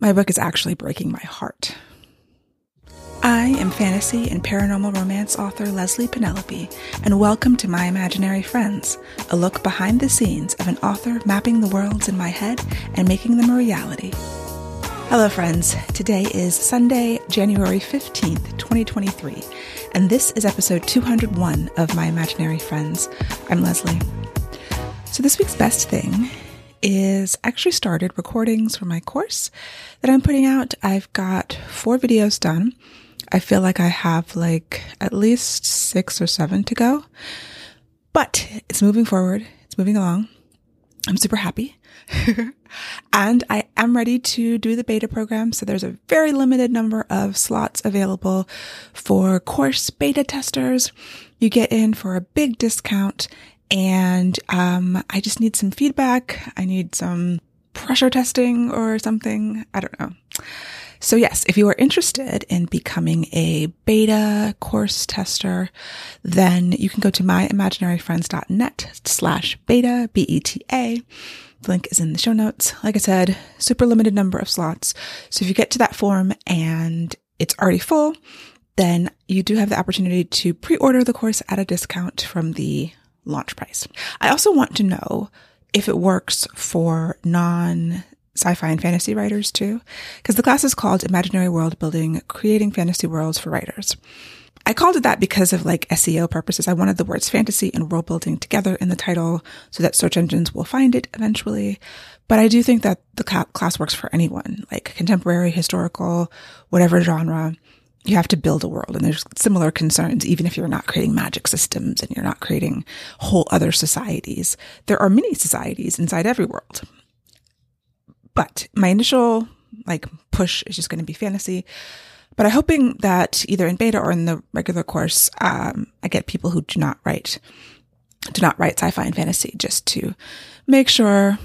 My book is actually breaking my heart. I am fantasy and paranormal romance author Leslye Penelope, and welcome to My Imaginary Friends, a look behind the scenes of an author mapping the worlds in my head and making them a reality. Hello, friends. Today is Sunday, January 15th, 2023, and this is episode 201 of My Imaginary Friends. I'm Leslie. So, this week's best thing is actually started recordings for my course that I'm putting out. I've got four videos done. I feel like I have like at least six or seven to go, but it's moving forward. It's moving along. I'm super happy. and I am ready to do the beta program. So there's a very limited number of slots available for course beta testers. You get in for a big discount and um, I just need some feedback. I need some pressure testing or something. I don't know. So yes, if you are interested in becoming a beta course tester, then you can go to myimaginaryfriends.net slash beta, B-E-T-A. The link is in the show notes. Like I said, super limited number of slots. So if you get to that form and it's already full, then you do have the opportunity to pre-order the course at a discount from the launch price. I also want to know if it works for non sci-fi and fantasy writers too, because the class is called Imaginary World Building, Creating Fantasy Worlds for Writers. I called it that because of like SEO purposes. I wanted the words fantasy and world building together in the title so that search engines will find it eventually. But I do think that the class works for anyone, like contemporary, historical, whatever genre you have to build a world and there's similar concerns even if you're not creating magic systems and you're not creating whole other societies. There are many societies inside every world. But my initial like push is just going to be fantasy. But i'm hoping that either in beta or in the regular course um, i get people who do not write do not write sci-fi and fantasy just to make sure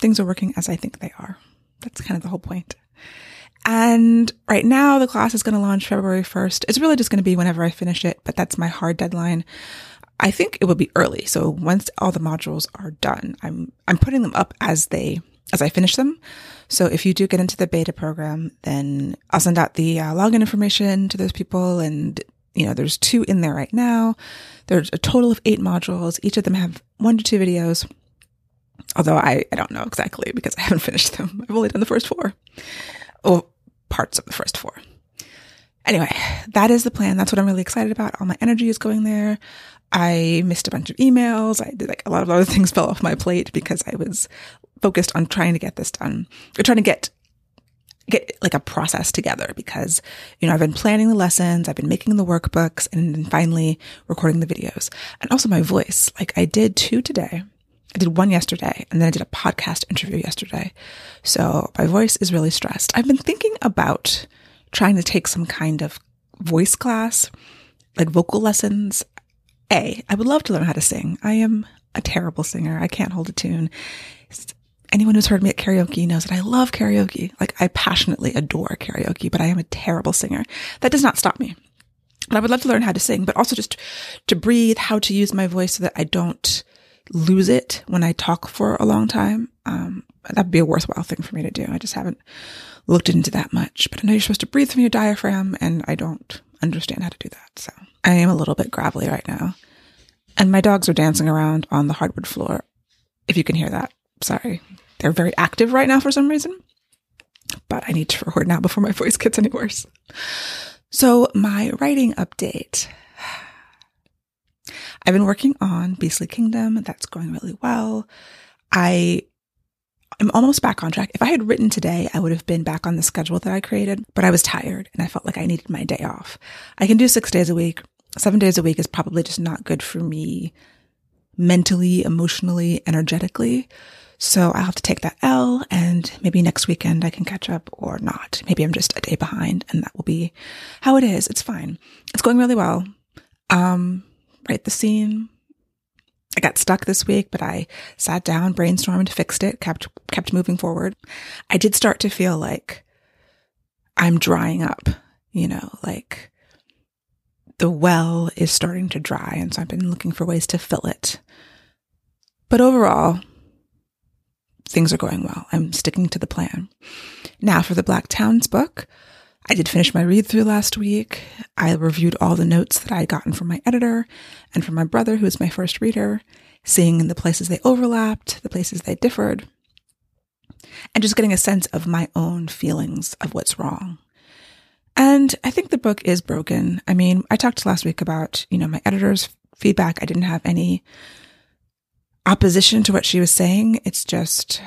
things are working as i think they are. That's kind of the whole point and right now the class is going to launch February 1st. It's really just going to be whenever I finish it, but that's my hard deadline. I think it will be early. So once all the modules are done, I'm, I'm putting them up as they, as I finish them. So if you do get into the beta program, then I'll send out the uh, login information to those people. And, you know, there's two in there right now. There's a total of eight modules. Each of them have one to two videos. Although I, I don't know exactly because I haven't finished them. I've only done the first four or parts of the first four. Anyway, that is the plan. That's what I'm really excited about. All my energy is going there. I missed a bunch of emails. I did like a lot of other things fell off my plate because I was focused on trying to get this done. Or trying to get get like a process together because you know I've been planning the lessons, I've been making the workbooks and then finally recording the videos. And also my voice. Like I did two today. I did one yesterday and then I did a podcast interview yesterday. So my voice is really stressed. I've been thinking about trying to take some kind of voice class, like vocal lessons. A, I would love to learn how to sing. I am a terrible singer. I can't hold a tune. Anyone who's heard me at karaoke knows that I love karaoke. Like I passionately adore karaoke, but I am a terrible singer. That does not stop me. But I would love to learn how to sing, but also just to breathe, how to use my voice so that I don't lose it when I talk for a long time. Um, that'd be a worthwhile thing for me to do. I just haven't looked into that much, but I know you're supposed to breathe from your diaphragm and I don't understand how to do that. So I am a little bit gravelly right now. And my dogs are dancing around on the hardwood floor. If you can hear that, sorry. They're very active right now for some reason, but I need to record now before my voice gets any worse. So my writing update. I've been working on Beastly Kingdom. That's going really well. I am almost back on track. If I had written today, I would have been back on the schedule that I created, but I was tired and I felt like I needed my day off. I can do six days a week. Seven days a week is probably just not good for me mentally, emotionally, energetically. So I'll have to take that L and maybe next weekend I can catch up or not. Maybe I'm just a day behind and that will be how it is. It's fine. It's going really well. Um, write the scene. I got stuck this week, but I sat down, brainstormed, fixed it, kept kept moving forward. I did start to feel like I'm drying up, you know, like the well is starting to dry, and so I've been looking for ways to fill it. But overall, things are going well. I'm sticking to the plan. Now for the Black Towns book, I did finish my read through last week. I reviewed all the notes that I had gotten from my editor and from my brother, who was my first reader, seeing the places they overlapped, the places they differed, and just getting a sense of my own feelings of what's wrong. And I think the book is broken. I mean, I talked last week about, you know, my editor's feedback. I didn't have any opposition to what she was saying. It's just,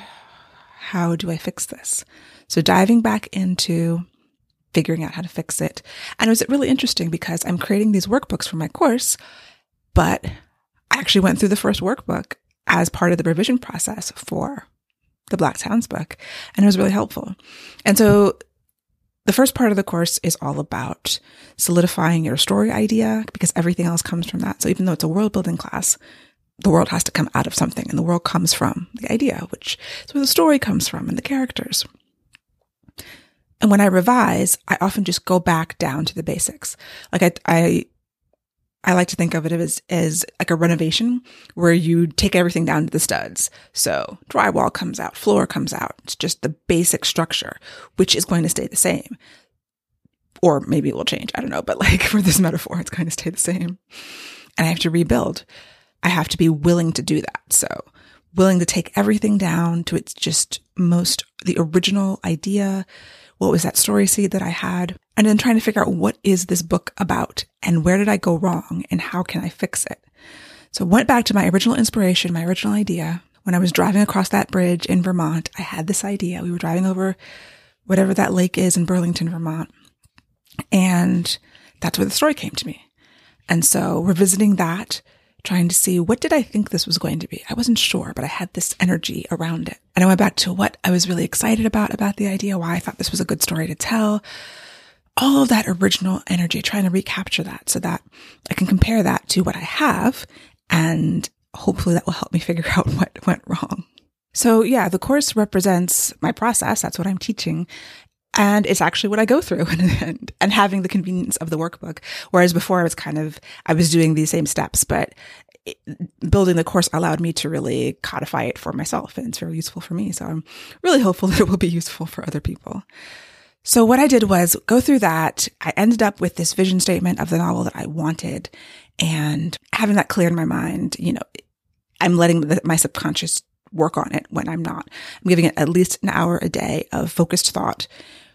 how do I fix this? So diving back into figuring out how to fix it. And it was really interesting because I'm creating these workbooks for my course, but I actually went through the first workbook as part of the revision process for the Black Towns book, and it was really helpful. And so the first part of the course is all about solidifying your story idea because everything else comes from that. So even though it's a world building class, the world has to come out of something and the world comes from the idea, which is where the story comes from and the characters. And when I revise, I often just go back down to the basics. Like I, I, I like to think of it as, as like a renovation where you take everything down to the studs. So drywall comes out, floor comes out. It's just the basic structure, which is going to stay the same. Or maybe it will change. I don't know. But like for this metaphor, it's going to stay the same. And I have to rebuild. I have to be willing to do that. So willing to take everything down to its just most, the original idea. What was that story seed that I had? And then trying to figure out what is this book about and where did I go wrong and how can I fix it? So went back to my original inspiration, my original idea. When I was driving across that bridge in Vermont, I had this idea. We were driving over whatever that lake is in Burlington, Vermont. And that's where the story came to me. And so revisiting that, trying to see what did I think this was going to be. I wasn't sure, but I had this energy around it. And I went back to what I was really excited about, about the idea, why I thought this was a good story to tell. All of that original energy, trying to recapture that so that I can compare that to what I have. And hopefully that will help me figure out what went wrong. So yeah, the course represents my process. That's what I'm teaching. And it's actually what I go through and, and having the convenience of the workbook. Whereas before I was kind of, I was doing these same steps, but it, building the course allowed me to really codify it for myself and it's very useful for me. So I'm really hopeful that it will be useful for other people. So what I did was go through that. I ended up with this vision statement of the novel that I wanted and having that clear in my mind, you know, I'm letting the, my subconscious work on it when I'm not. I'm giving it at least an hour a day of focused thought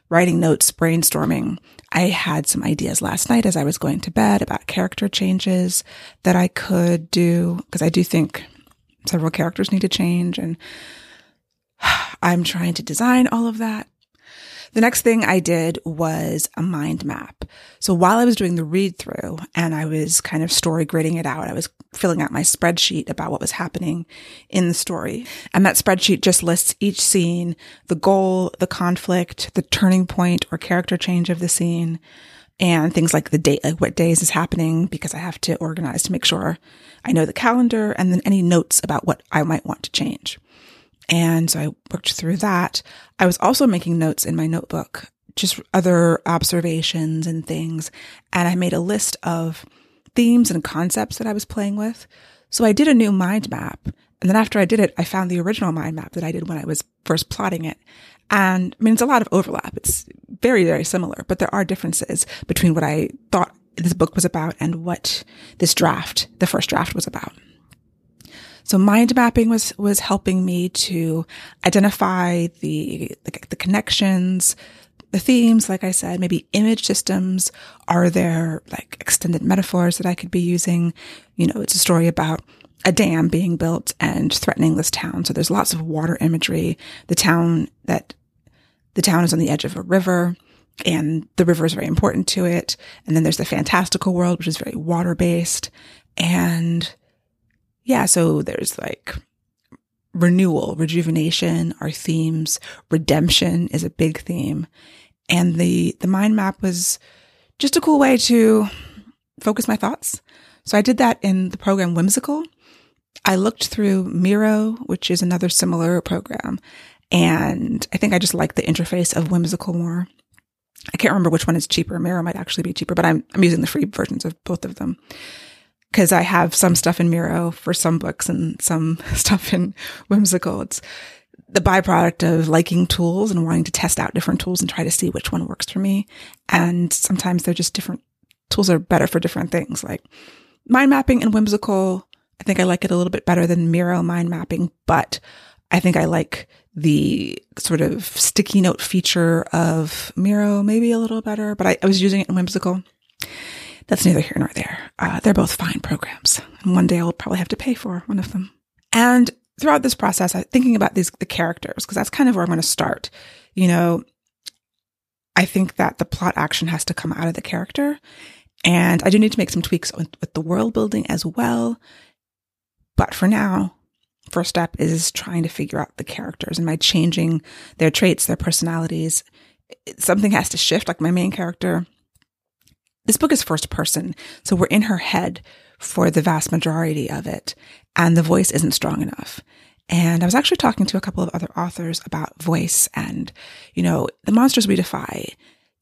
writing notes, brainstorming. I had some ideas last night as I was going to bed about character changes that I could do because I do think several characters need to change and I'm trying to design all of that. The next thing I did was a mind map. So while I was doing the read through and I was kind of story gridding it out, I was filling out my spreadsheet about what was happening in the story. And that spreadsheet just lists each scene, the goal, the conflict, the turning point or character change of the scene, and things like the date, like what days is happening, because I have to organize to make sure I know the calendar and then any notes about what I might want to change. And so I worked through that. I was also making notes in my notebook, just other observations and things. And I made a list of themes and concepts that I was playing with. So I did a new mind map. And then after I did it, I found the original mind map that I did when I was first plotting it. And I mean, it's a lot of overlap. It's very, very similar, but there are differences between what I thought this book was about and what this draft, the first draft was about. So mind mapping was, was helping me to identify the, the, the connections, the themes, like I said, maybe image systems. Are there like extended metaphors that I could be using? You know, it's a story about a dam being built and threatening this town. So there's lots of water imagery. The town that the town is on the edge of a river and the river is very important to it. And then there's the fantastical world, which is very water based. And yeah, so there's like renewal, rejuvenation are themes. Redemption is a big theme. And the, the mind map was just a cool way to focus my thoughts. So I did that in the program Whimsical. I looked through Miro, which is another similar program. And I think I just like the interface of Whimsical more. I can't remember which one is cheaper. Miro might actually be cheaper, but I'm, I'm using the free versions of both of them because I have some stuff in Miro for some books and some stuff in Whimsical. It's the byproduct of liking tools and wanting to test out different tools and try to see which one works for me. And sometimes they're just different tools are better for different things. Like mind mapping and whimsical, I think I like it a little bit better than Miro mind mapping, but I think I like the sort of sticky note feature of Miro maybe a little better, but I, I was using it in whimsical. That's neither here nor there. Uh, they're both fine programs. And one day I'll probably have to pay for one of them. And throughout this process, I'm thinking about these, the characters, because that's kind of where I'm going to start. You know, I think that the plot action has to come out of the character. And I do need to make some tweaks with, with the world building as well. But for now, first step is trying to figure out the characters. Am I changing their traits, their personalities? Something has to shift, like my main character. This book is first person, so we're in her head for the vast majority of it, and the voice isn't strong enough. And I was actually talking to a couple of other authors about voice and, you know, the monsters we defy.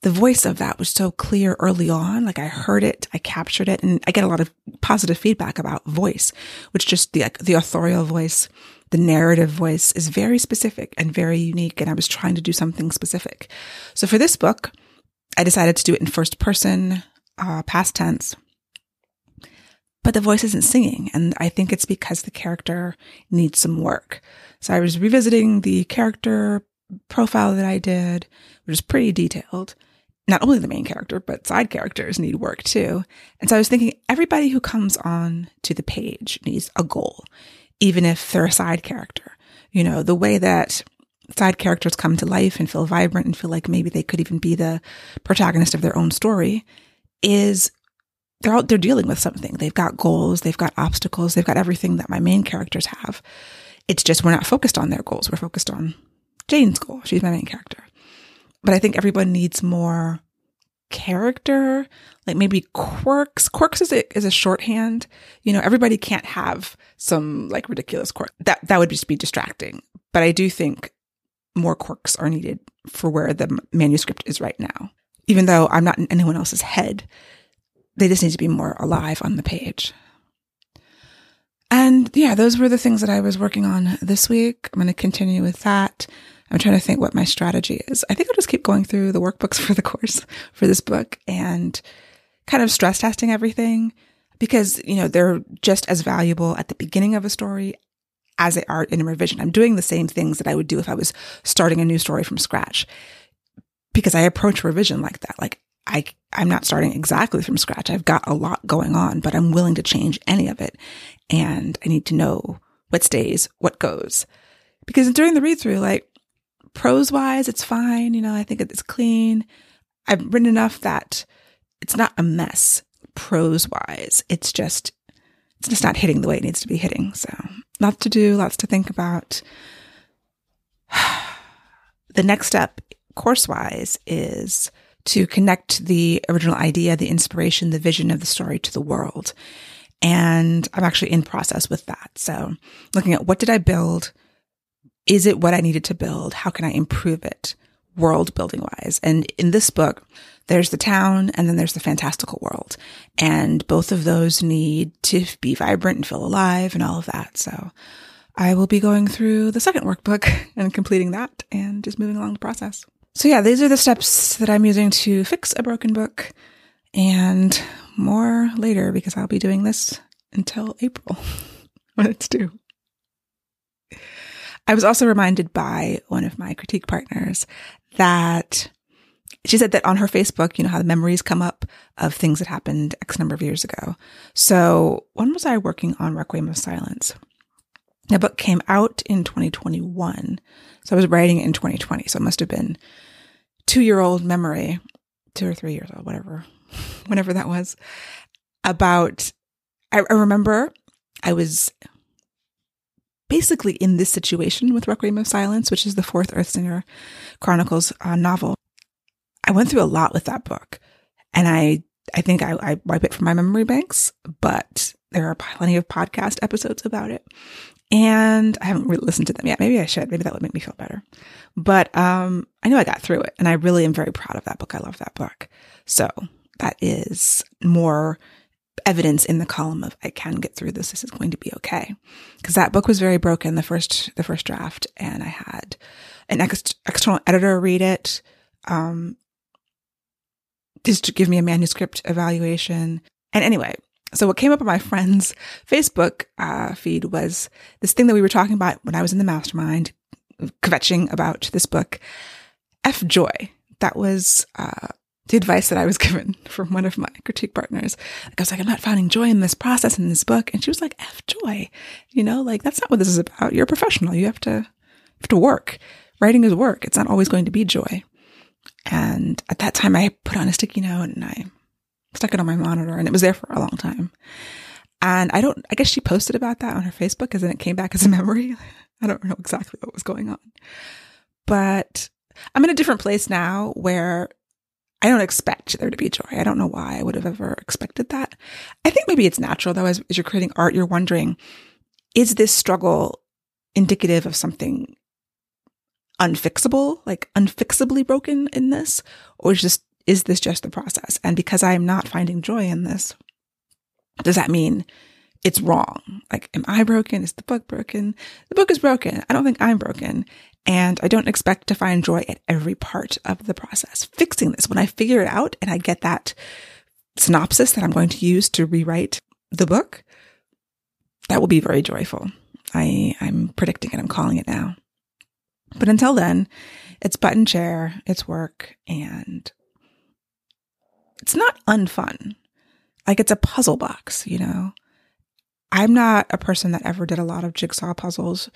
The voice of that was so clear early on. Like I heard it, I captured it, and I get a lot of positive feedback about voice, which just the, the authorial voice, the narrative voice is very specific and very unique. And I was trying to do something specific. So for this book, I decided to do it in first person, uh, past tense but the voice isn't singing. And I think it's because the character needs some work. So I was revisiting the character profile that I did, which is pretty detailed. Not only the main character, but side characters need work too. And so I was thinking everybody who comes on to the page needs a goal, even if they're a side character. You know, the way that side characters come to life and feel vibrant and feel like maybe they could even be the protagonist of their own story is they're out they're dealing with something. They've got goals, they've got obstacles, they've got everything that my main characters have. It's just we're not focused on their goals. We're focused on Jane's goal. She's my main character. But I think everyone needs more character, like maybe quirks. Quirks is a, is a shorthand. You know, everybody can't have some like ridiculous quirk. That that would just be distracting. But I do think more quirks are needed for where the manuscript is right now. Even though I'm not in anyone else's head, they just need to be more alive on the page. And yeah, those were the things that I was working on this week. I'm going to continue with that. I'm trying to think what my strategy is. I think I'll just keep going through the workbooks for the course for this book and kind of stress testing everything because, you know, they're just as valuable at the beginning of a story as they are in a revision. I'm doing the same things that I would do if I was starting a new story from scratch because I approach revision like that. Like I, I'm not starting exactly from scratch. I've got a lot going on, but I'm willing to change any of it. And I need to know what stays, what goes. Because during the read through, like prose wise, it's fine. You know, I think it's clean. I've written enough that it's not a mess prose wise. It's just, it's just not hitting the way it needs to be hitting. So lots to do, lots to think about. the next step course wise is to connect the original idea, the inspiration, the vision of the story to the world. And I'm actually in process with that. So looking at what did I build? Is it what I needed to build? How can I improve it world building wise? And in this book, there's the town and then there's the fantastical world. And both of those need to be vibrant and feel alive and all of that. So I will be going through the second workbook and completing that and just moving along the process. So yeah, these are the steps that I'm using to fix a broken book and more later because I'll be doing this until April when it's due. I was also reminded by one of my critique partners that she said that on her Facebook, you know how the memories come up of things that happened X number of years ago. So when was I working on Requiem of Silence? The book came out in 2021. So I was writing it in 2020. So it must have been two year old memory, two or three years old, whatever, whenever that was, about, I, I remember I was basically in this situation with Requiem of Silence, which is the fourth Earthsinger Chronicles uh, novel. I went through a lot with that book and I, I think I, I wipe it from my memory banks, but there are plenty of podcast episodes about it. And I haven't really listened to them yet. Maybe I should. Maybe that would make me feel better. But um, I know I got through it, and I really am very proud of that book. I love that book. So that is more evidence in the column of I can get through this. This is going to be okay. Because that book was very broken, the first, the first draft. And I had an ex- external editor read it, um, just to give me a manuscript evaluation. And anyway, so what came up on my friend's Facebook uh, feed was this thing that we were talking about when I was in the mastermind, kvetching about this book, F Joy. That was uh, the advice that I was given from one of my critique partners. Like I was like, I'm not finding joy in this process in this book. And she was like, F joy. You know, like that's not what this is about. You're a professional. You have to you have to work. Writing is work. It's not always going to be joy. And at that time I put on a sticky note and I stuck it on my monitor and it was there for a long time. And I don't I guess she posted about that on her Facebook because then it came back as a memory. I don't know exactly what was going on. But I'm in a different place now where I don't expect there to be joy. I don't know why I would have ever expected that. I think maybe it's natural though, as, as you're creating art, you're wondering, is this struggle indicative of something unfixable, like unfixably broken in this? Or is just, is this just the process? And because I am not finding joy in this, does that mean it's wrong? Like, am I broken? Is the book broken? The book is broken. I don't think I'm broken. And I don't expect to find joy at every part of the process. Fixing this, when I figure it out and I get that synopsis that I'm going to use to rewrite the book, that will be very joyful. I, I'm predicting it. I'm calling it now. But until then, it's button chair, it's work, and it's not unfun. Like it's a puzzle box, you know? I'm not a person that ever did a lot of jigsaw puzzles,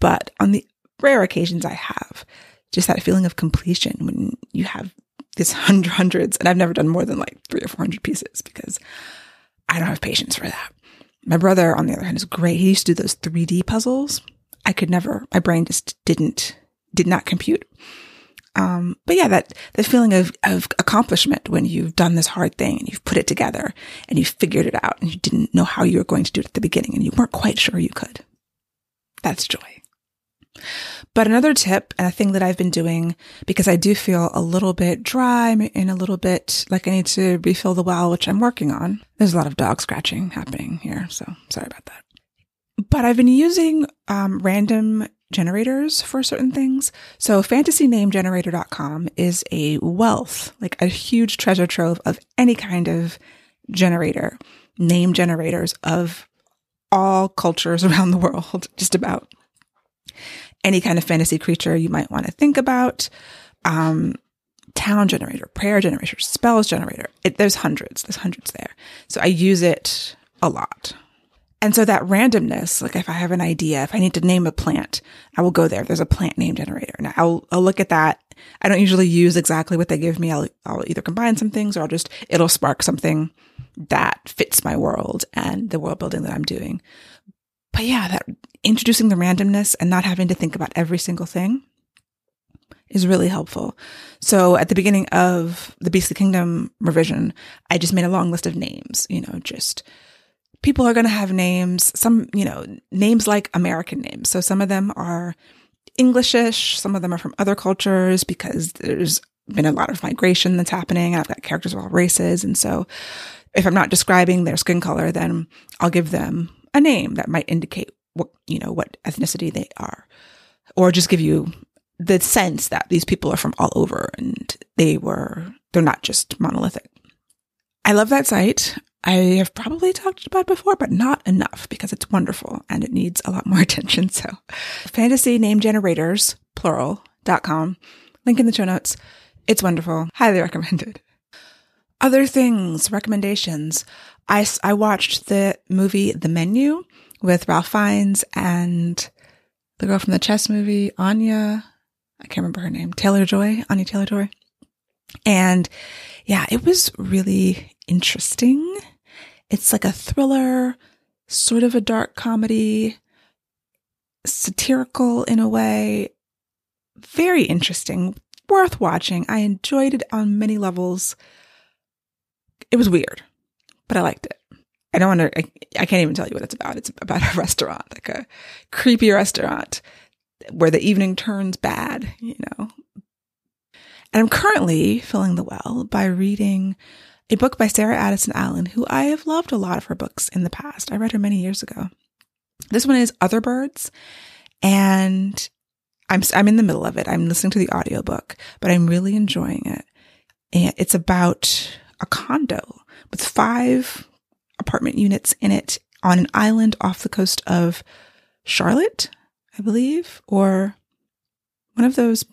but on the rare occasions I have just that feeling of completion when you have these hundreds, and I've never done more than like three or 400 pieces because I don't have patience for that. My brother, on the other hand, is great. He used to do those 3D puzzles. I could never, my brain just didn't, did not compute. Um, but yeah, that, the feeling of, of accomplishment when you've done this hard thing and you've put it together and you figured it out and you didn't know how you were going to do it at the beginning and you weren't quite sure you could. That's joy. But another tip and a thing that I've been doing because I do feel a little bit dry and a little bit like I need to refill the well, which I'm working on. There's a lot of dog scratching happening here. So sorry about that. But I've been using um, random generators for certain things. So fantasynamegenerator.com is a wealth, like a huge treasure trove of any kind of generator, name generators of all cultures around the world, just about any kind of fantasy creature you might want to think about. Um, town generator, prayer generator, spells generator. It, there's hundreds. There's hundreds there. So I use it a lot. And so that randomness, like if I have an idea, if I need to name a plant, I will go there. There's a plant name generator. Now I'll, I'll look at that. I don't usually use exactly what they give me. I'll, I'll either combine some things or I'll just, it'll spark something that fits my world and the world building that I'm doing. But yeah, that introducing the randomness and not having to think about every single thing is really helpful. So at the beginning of the Beastly Kingdom revision, I just made a long list of names, you know, just people are going to have names, some, you know, names like American names. So some of them are Englishish, some of them are from other cultures because there's been a lot of migration that's happening. I've got characters of all races. And so if I'm not describing their skin color, then I'll give them a name that might indicate what, you know, what ethnicity they are, or just give you the sense that these people are from all over and they were, they're not just monolithic. I love that site. I have probably talked about before, but not enough because it's wonderful and it needs a lot more attention. So fantasy name generators, plural.com. Link in the show notes. It's wonderful. Highly recommended. Other things, recommendations. I, I watched the movie The Menu with Ralph Fiennes and the girl from the chess movie, Anya. I can't remember her name. Taylor Joy, Anya Taylor Joy. And yeah, it was really interesting. It's like a thriller, sort of a dark comedy, satirical in a way. Very interesting, worth watching. I enjoyed it on many levels. It was weird, but I liked it. I don't want to, I, I can't even tell you what it's about. It's about a restaurant, like a creepy restaurant where the evening turns bad, you know. And I'm currently filling the well by reading a book by Sarah Addison Allen, who I have loved a lot of her books in the past. I read her many years ago. This one is Other Birds, and I'm I'm in the middle of it. I'm listening to the audiobook, but I'm really enjoying it. And it's about a condo with five apartment units in it on an island off the coast of Charlotte, I believe, or one of those.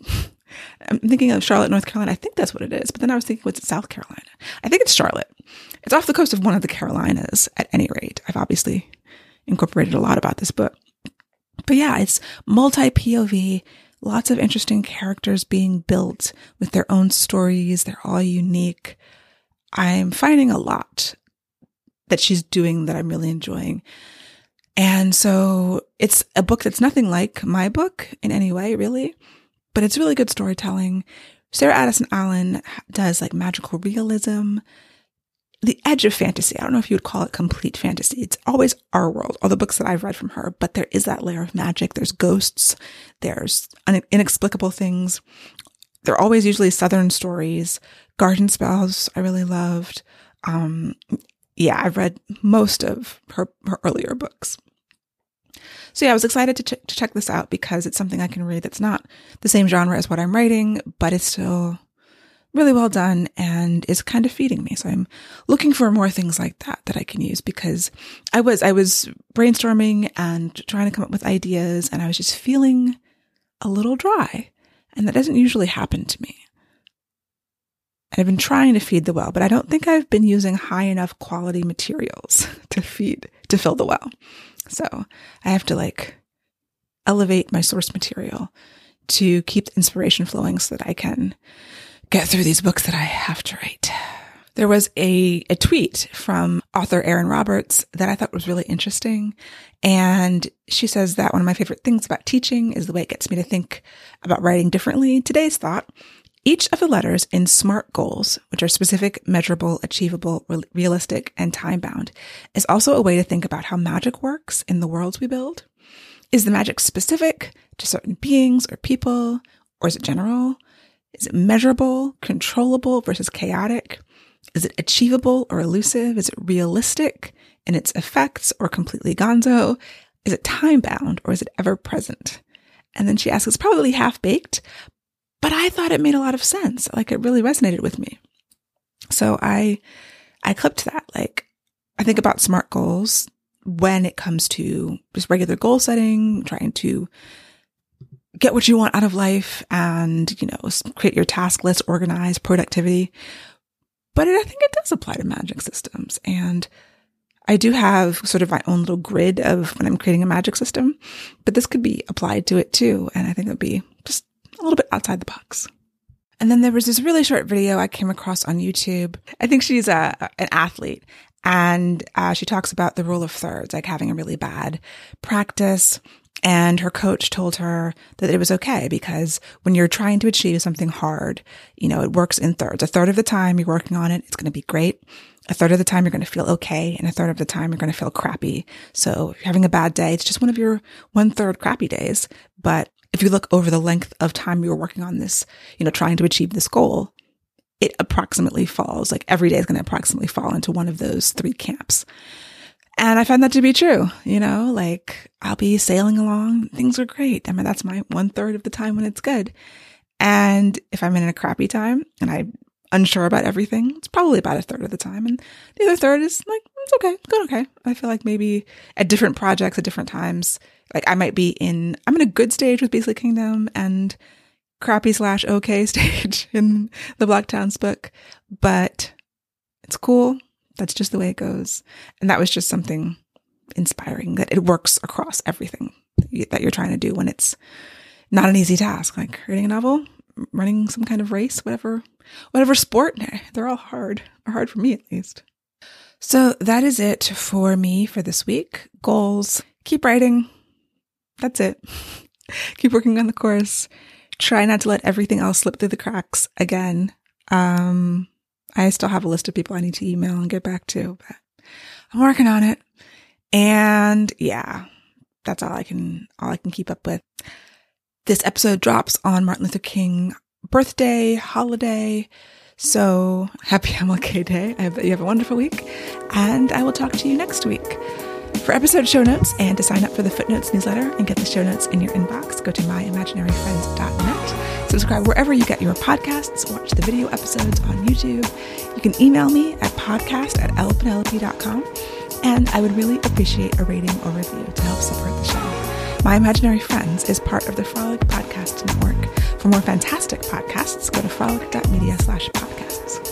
I'm thinking of Charlotte, North Carolina. I think that's what it is. But then I was thinking, what's it, South Carolina? I think it's Charlotte. It's off the coast of one of the Carolinas at any rate. I've obviously incorporated a lot about this book. But yeah, it's multi POV, lots of interesting characters being built with their own stories. They're all unique. I'm finding a lot that she's doing that I'm really enjoying. And so it's a book that's nothing like my book in any way, really, but it's really good storytelling. Sarah Addison Allen does like magical realism, the edge of fantasy. I don't know if you would call it complete fantasy. It's always our world, all the books that I've read from her, but there is that layer of magic. There's ghosts. There's inexplicable things. They're always usually Southern stories. Garden spells I really loved. Um, yeah, I've read most of her, her earlier books. So yeah, I was excited to, ch- to check this out because it's something I can read that's not the same genre as what I'm writing, but it's still really well done and is kind of feeding me. So I'm looking for more things like that that I can use because I was I was brainstorming and trying to come up with ideas and I was just feeling a little dry. And that doesn't usually happen to me. I've been trying to feed the well, but I don't think I've been using high enough quality materials to feed, to fill the well. So I have to like elevate my source material to keep the inspiration flowing so that I can get through these books that I have to write. There was a, a tweet from author Erin Roberts that I thought was really interesting. And she says that one of my favorite things about teaching is the way it gets me to think about writing differently. Today's thought each of the letters in SMART goals, which are specific, measurable, achievable, realistic, and time bound, is also a way to think about how magic works in the worlds we build. Is the magic specific to certain beings or people, or is it general? Is it measurable, controllable versus chaotic? Is it achievable or elusive? Is it realistic in its effects or completely gonzo? Is it time bound or is it ever present? And then she asks, it's probably half baked, but I thought it made a lot of sense. Like it really resonated with me. So I, I clipped that. Like I think about SMART goals when it comes to just regular goal setting, trying to get what you want out of life and, you know, create your task list, organize productivity. But it, I think it does apply to magic systems. And I do have sort of my own little grid of when I'm creating a magic system, but this could be applied to it too. And I think it would be a little bit outside the box. And then there was this really short video I came across on YouTube. I think she's a, an athlete and uh, she talks about the rule of thirds, like having a really bad practice. And her coach told her that it was okay because when you're trying to achieve something hard, you know, it works in thirds. A third of the time you're working on it, it's going to be great. A third of the time you're going to feel okay. And a third of the time you're going to feel crappy. So if you're having a bad day, it's just one of your one third crappy days. But if you look over the length of time you were working on this, you know, trying to achieve this goal, it approximately falls, like every day is going to approximately fall into one of those three camps. And I find that to be true, you know, like I'll be sailing along, things are great. I mean, that's my one third of the time when it's good. And if I'm in a crappy time and I'm unsure about everything, it's probably about a third of the time. And the other third is like, it's okay, good, okay. I feel like maybe at different projects at different times, like I might be in, I'm in a good stage with Beastly Kingdom and crappy slash okay stage in the Black Towns book, but it's cool. That's just the way it goes. And that was just something inspiring that it works across everything that you're trying to do when it's not an easy task, like creating a novel, running some kind of race, whatever, whatever sport. They're all hard, or hard for me at least. So that is it for me for this week. Goals. Keep writing. That's it. Keep working on the course. Try not to let everything else slip through the cracks again. Um, I still have a list of people I need to email and get back to, but I'm working on it. And yeah, that's all I can, all I can keep up with. This episode drops on Martin Luther King birthday, holiday. So happy MLK Day. I hope you have a wonderful week, and I will talk to you next week. For episode show notes and to sign up for the Footnotes newsletter and get the show notes in your inbox, go to myimaginaryfriends.net. Subscribe wherever you get your podcasts, watch the video episodes on YouTube. You can email me at podcast at lpenelope.com, and I would really appreciate a rating or review to help support the show. My Imaginary Friends is part of the Frolic Podcast Network. For more fantastic podcasts, go to frolic.media slash podcast.